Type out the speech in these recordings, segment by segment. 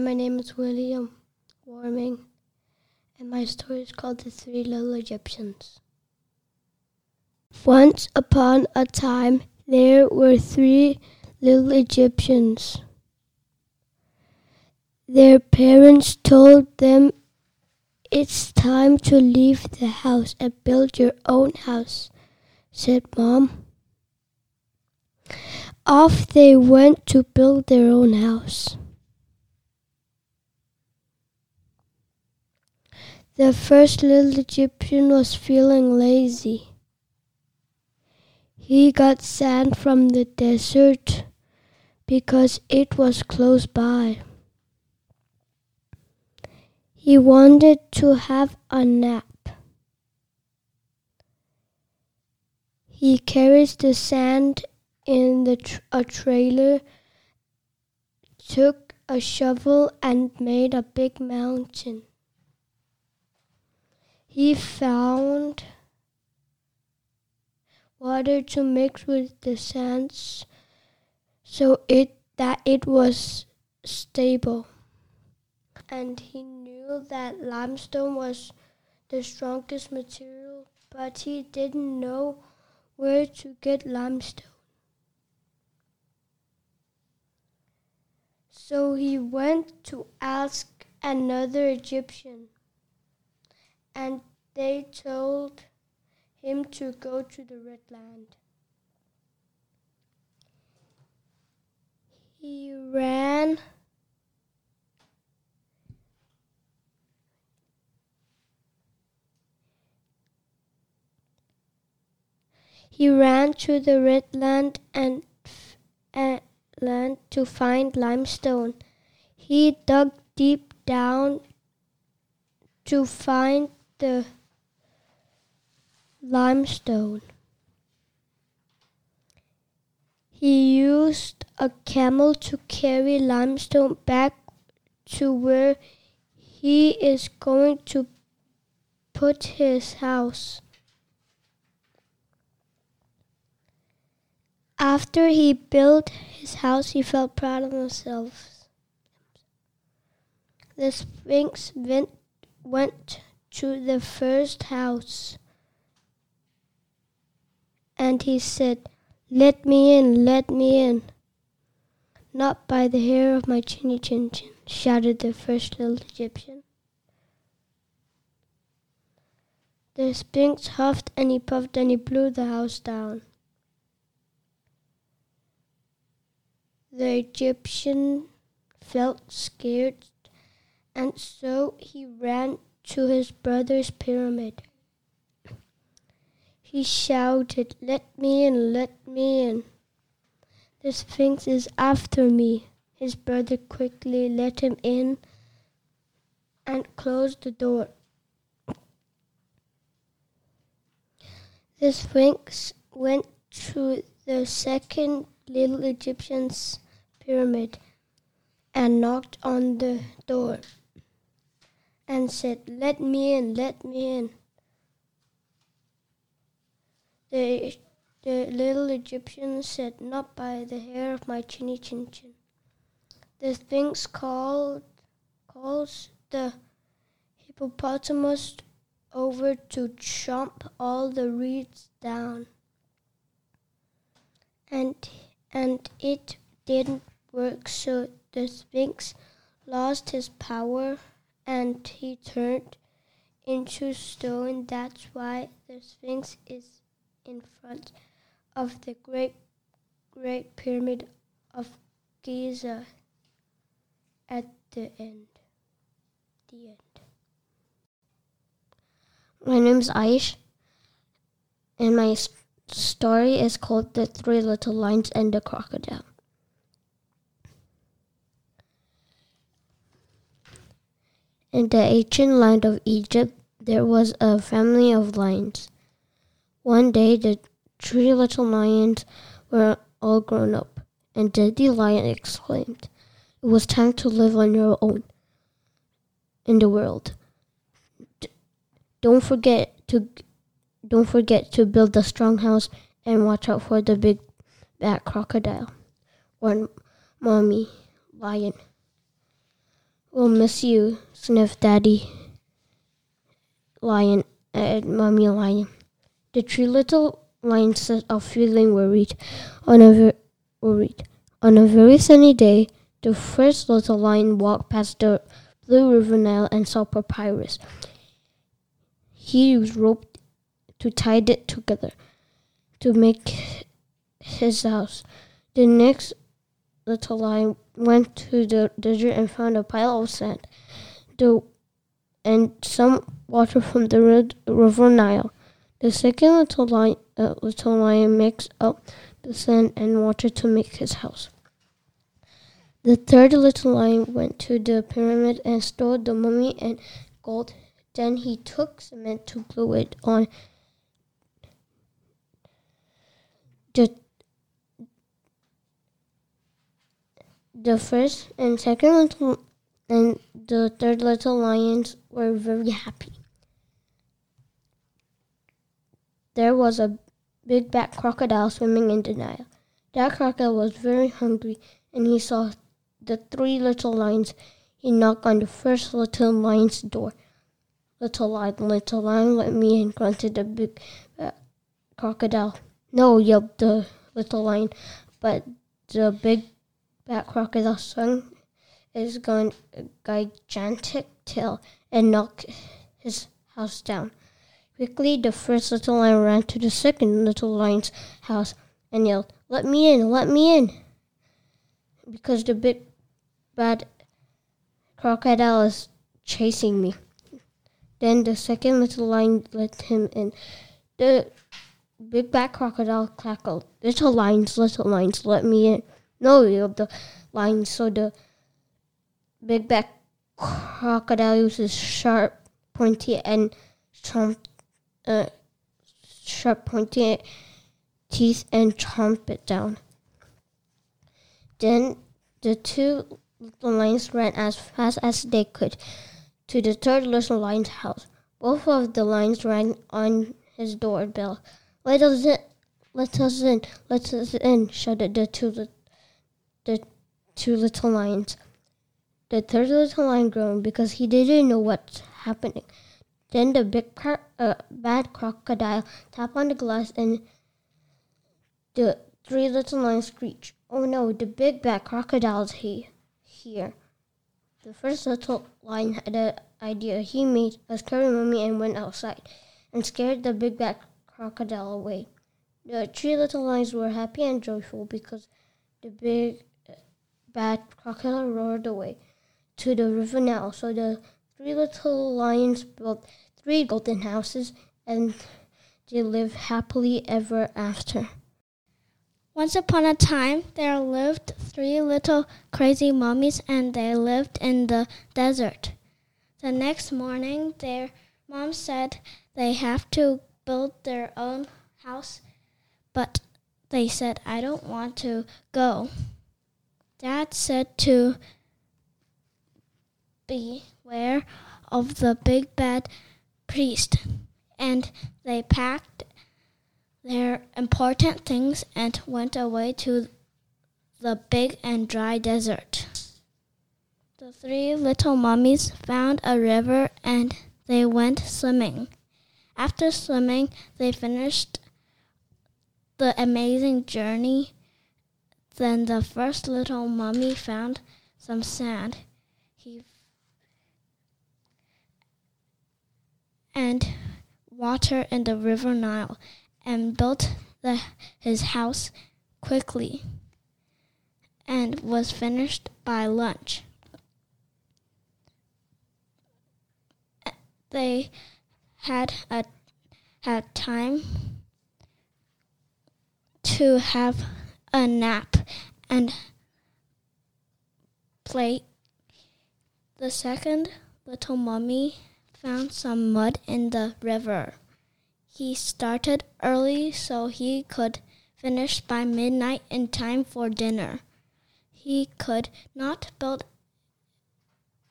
my name is William Warming, and my story is called The Three Little Egyptians. Once upon a time, there were three little Egyptians. Their parents told them it's time to leave the house and build your own house, said Mom. Off they went to build their own house. The first little Egyptian was feeling lazy. He got sand from the desert because it was close by. He wanted to have a nap. He carries the sand in the tr- a trailer, took a shovel and made a big mountain. He found water to mix with the sands so it that it was stable. And he knew that limestone was the strongest material, but he didn't know where to get limestone. So he went to ask another Egyptian, and they told him to go to the Red Land. He ran He ran to the red land and uh, land to find limestone. He dug deep down to find the limestone. He used a camel to carry limestone back to where he is going to put his house. After he built his house, he felt proud of himself. The Sphinx went, to the first house and he said, Let me in, let me in. Not by the hair of my chinny chin chin, shouted the first little Egyptian. The Sphinx huffed and he puffed and he blew the house down. The Egyptian felt scared, and so he ran to his brother's pyramid. He shouted, Let me in, let me in. The Sphinx is after me. His brother quickly let him in and closed the door. The Sphinx went to the second little Egyptian's pyramid and knocked on the door and said, Let me in, let me in. The, the little Egyptian said, Not by the hair of my chinny chin chin. The Sphinx called, calls the hippopotamus over to chomp all the reeds down. And and it didn't work, so the Sphinx lost his power and he turned into stone. That's why the Sphinx is in front of the great, great pyramid of Giza at the end. The end. My name is Aish, and my story is called The Three Little Lions and the Crocodile. In the ancient land of Egypt, there was a family of lions. One day, the three little lions were all grown up, and Daddy Lion exclaimed, It was time to live on your own in the world. D- don't forget to don't forget to build a strong house and watch out for the big bad crocodile. Warned Mommy Lion. We'll miss you, sniffed Daddy Lion and Mommy Lion. The three little lions set off feeling worried. On a ver- worried. On a very sunny day, the first little lion walked past the blue river Nile and saw Papyrus. He used rope to tie it together to make his house. The next little lion went to the desert and found a pile of sand the, and some water from the red river Nile. The second little lion, uh, little lion mixed up the sand and water to make his house. The third little lion went to the pyramid and stole the mummy and gold. Then he took cement to glue it on. The the first and second little and the third little lions were very happy. There was a big black crocodile swimming in the Nile. That crocodile was very hungry and he saw the three little lions. He knocked on the first little lion's door. Little lion, little lion, let me in, grunted the big uh, crocodile. No, yelped the little lion, but the big black crocodile swung his gun, gigantic tail and knocked his house down. Quickly, the first little lion ran to the second little lion's house and yelled, Let me in, let me in! Because the big bad crocodile is chasing me. Then the second little lion let him in. The big bad crocodile cackled, Little lions, little lions, let me in. No, yelled the lion. So the big bad crocodile uses sharp, pointy, and chomp, uh, sharp, pointy teeth and chomp it down. Then the two little lions ran as fast as they could to the third little lion's house. Both of the lions ran on his doorbell. Let us in, let us in, let us in, shouted the two, the two little lions. The third little lion groaned because he didn't know what's happening. Then the big car- uh, bad crocodile tapped on the glass and the three little lions screeched. Oh no, the big bad crocodile's he- here. The first little lion had an idea. He made a scary mummy and went outside and scared the big bad crocodile away. The three little lions were happy and joyful because the big bad crocodile roared away to the river now. So the three little lions built three golden houses and they lived happily ever after. Once upon a time, there lived three little crazy mummies, and they lived in the desert. The next morning, their mom said they have to build their own house, but they said, I don't want to go. Dad said to beware of the big bad priest, and they packed their important things and went away to the big and dry desert. The three little mummies found a river and they went swimming. After swimming, they finished the amazing journey. Then the first little mummy found some sand. He and water in the river Nile and built the, his house quickly and was finished by lunch. They had a had time to have a nap and play. The second little mummy found some mud in the river. He started early so he could finish by midnight in time for dinner. He could not build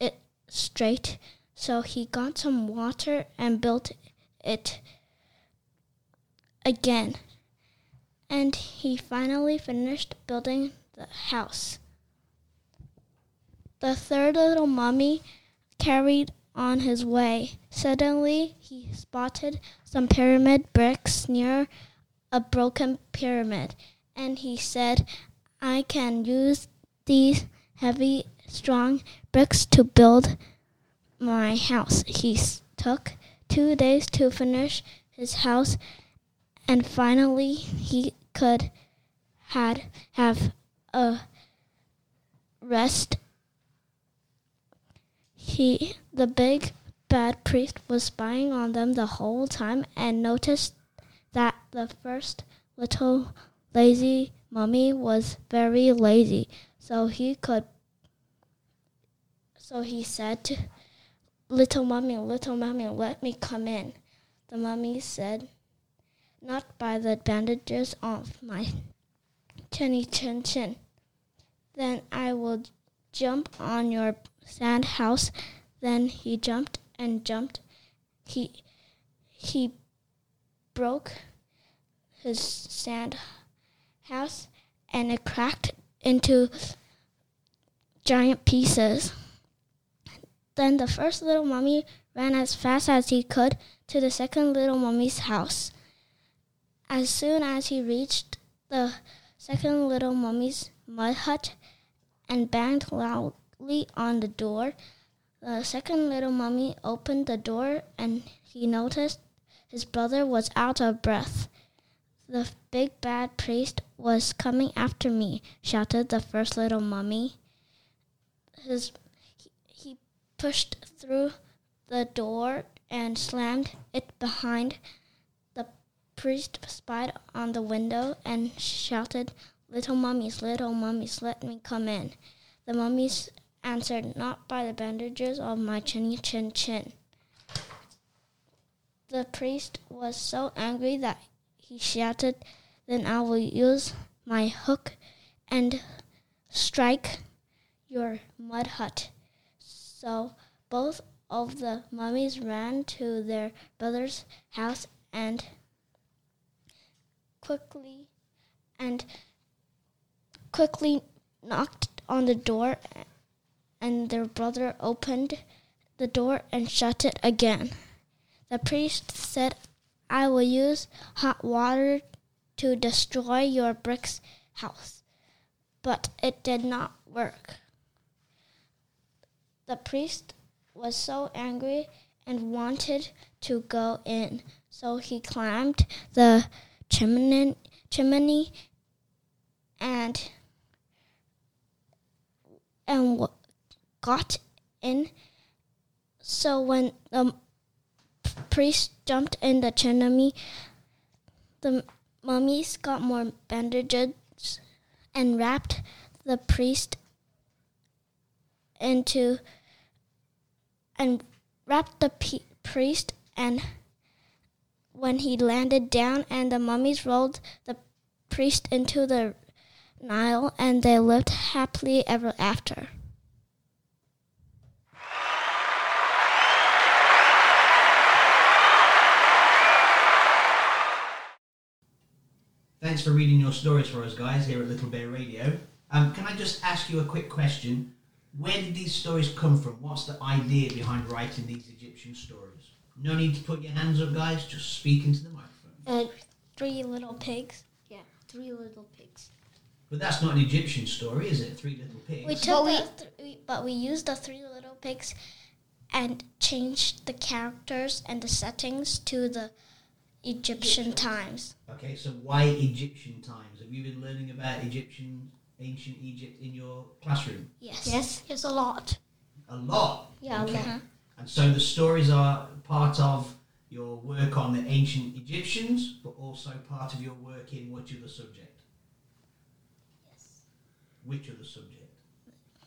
it straight, so he got some water and built it again. And he finally finished building the house. the third little mummy carried on his way. Suddenly, he spotted some pyramid bricks near a broken pyramid, and he said, I can use these heavy, strong bricks to build my house. He took two days to finish his house, and finally, he could had have a rest he, the big bad priest, was spying on them the whole time and noticed that the first little lazy mummy was very lazy. So he could. So he said to little mummy, little mummy, let me come in. The mummy said, not by the bandages of my chinny chin chin. Then I will jump on your sand house. Then he jumped and jumped. He he broke his sand house and it cracked into giant pieces. Then the first little mummy ran as fast as he could to the second little mummy's house. As soon as he reached the second little mummy's mud hut and banged loudly on the door. The second little mummy opened the door and he noticed his brother was out of breath. The big bad priest was coming after me, shouted the first little mummy. His, he pushed through the door and slammed it behind. Priest spied on the window and shouted, Little mummies, little mummies, let me come in. The mummies answered, Not by the bandages of my chinny chin chin. The priest was so angry that he shouted, Then I will use my hook and strike your mud hut. So both of the mummies ran to their brother's house and quickly and quickly knocked on the door and their brother opened the door and shut it again. The priest said, I will use hot water to destroy your brick's house. But it did not work. The priest was so angry and wanted to go in, so he climbed the chimney, chimney and and got in. So when the priest jumped in the chimney, the mummies got more bandages and wrapped the priest into and wrapped the priest and when he landed down and the mummies rolled the priest into the Nile and they lived happily ever after. Thanks for reading your stories for us, guys, here at Little Bear Radio. Um, can I just ask you a quick question? Where did these stories come from? What's the idea behind writing these Egyptian stories? No need to put your hands up, guys. Just speak into the microphone. Uh, three little pigs. Yeah, three little pigs. But that's not an Egyptian story, is it? Three little pigs. We took but the th- but we used the three little pigs and changed the characters and the settings to the Egyptian times. Okay, so why Egyptian times? Have you been learning about Egyptian, ancient Egypt in your classroom? Yes. Yes, yes, a lot. A lot? Yeah, okay. a lot. And so the stories are part of your work on the ancient Egyptians, but also part of your work in which other subject? Yes. Which other subject?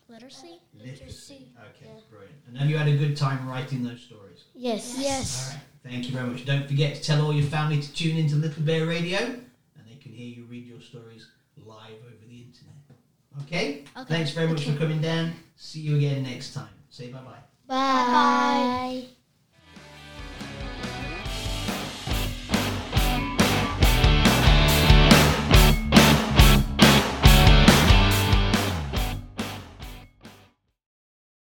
Literacy. Literacy. Okay, yeah. brilliant. And have you had a good time writing those stories? Yes. Yes. All right. Thank you very much. Don't forget to tell all your family to tune into Little Bear Radio and they can hear you read your stories live over the internet. Okay? okay. Thanks very much okay. for coming down. See you again next time. Say bye-bye. Bye. Bye.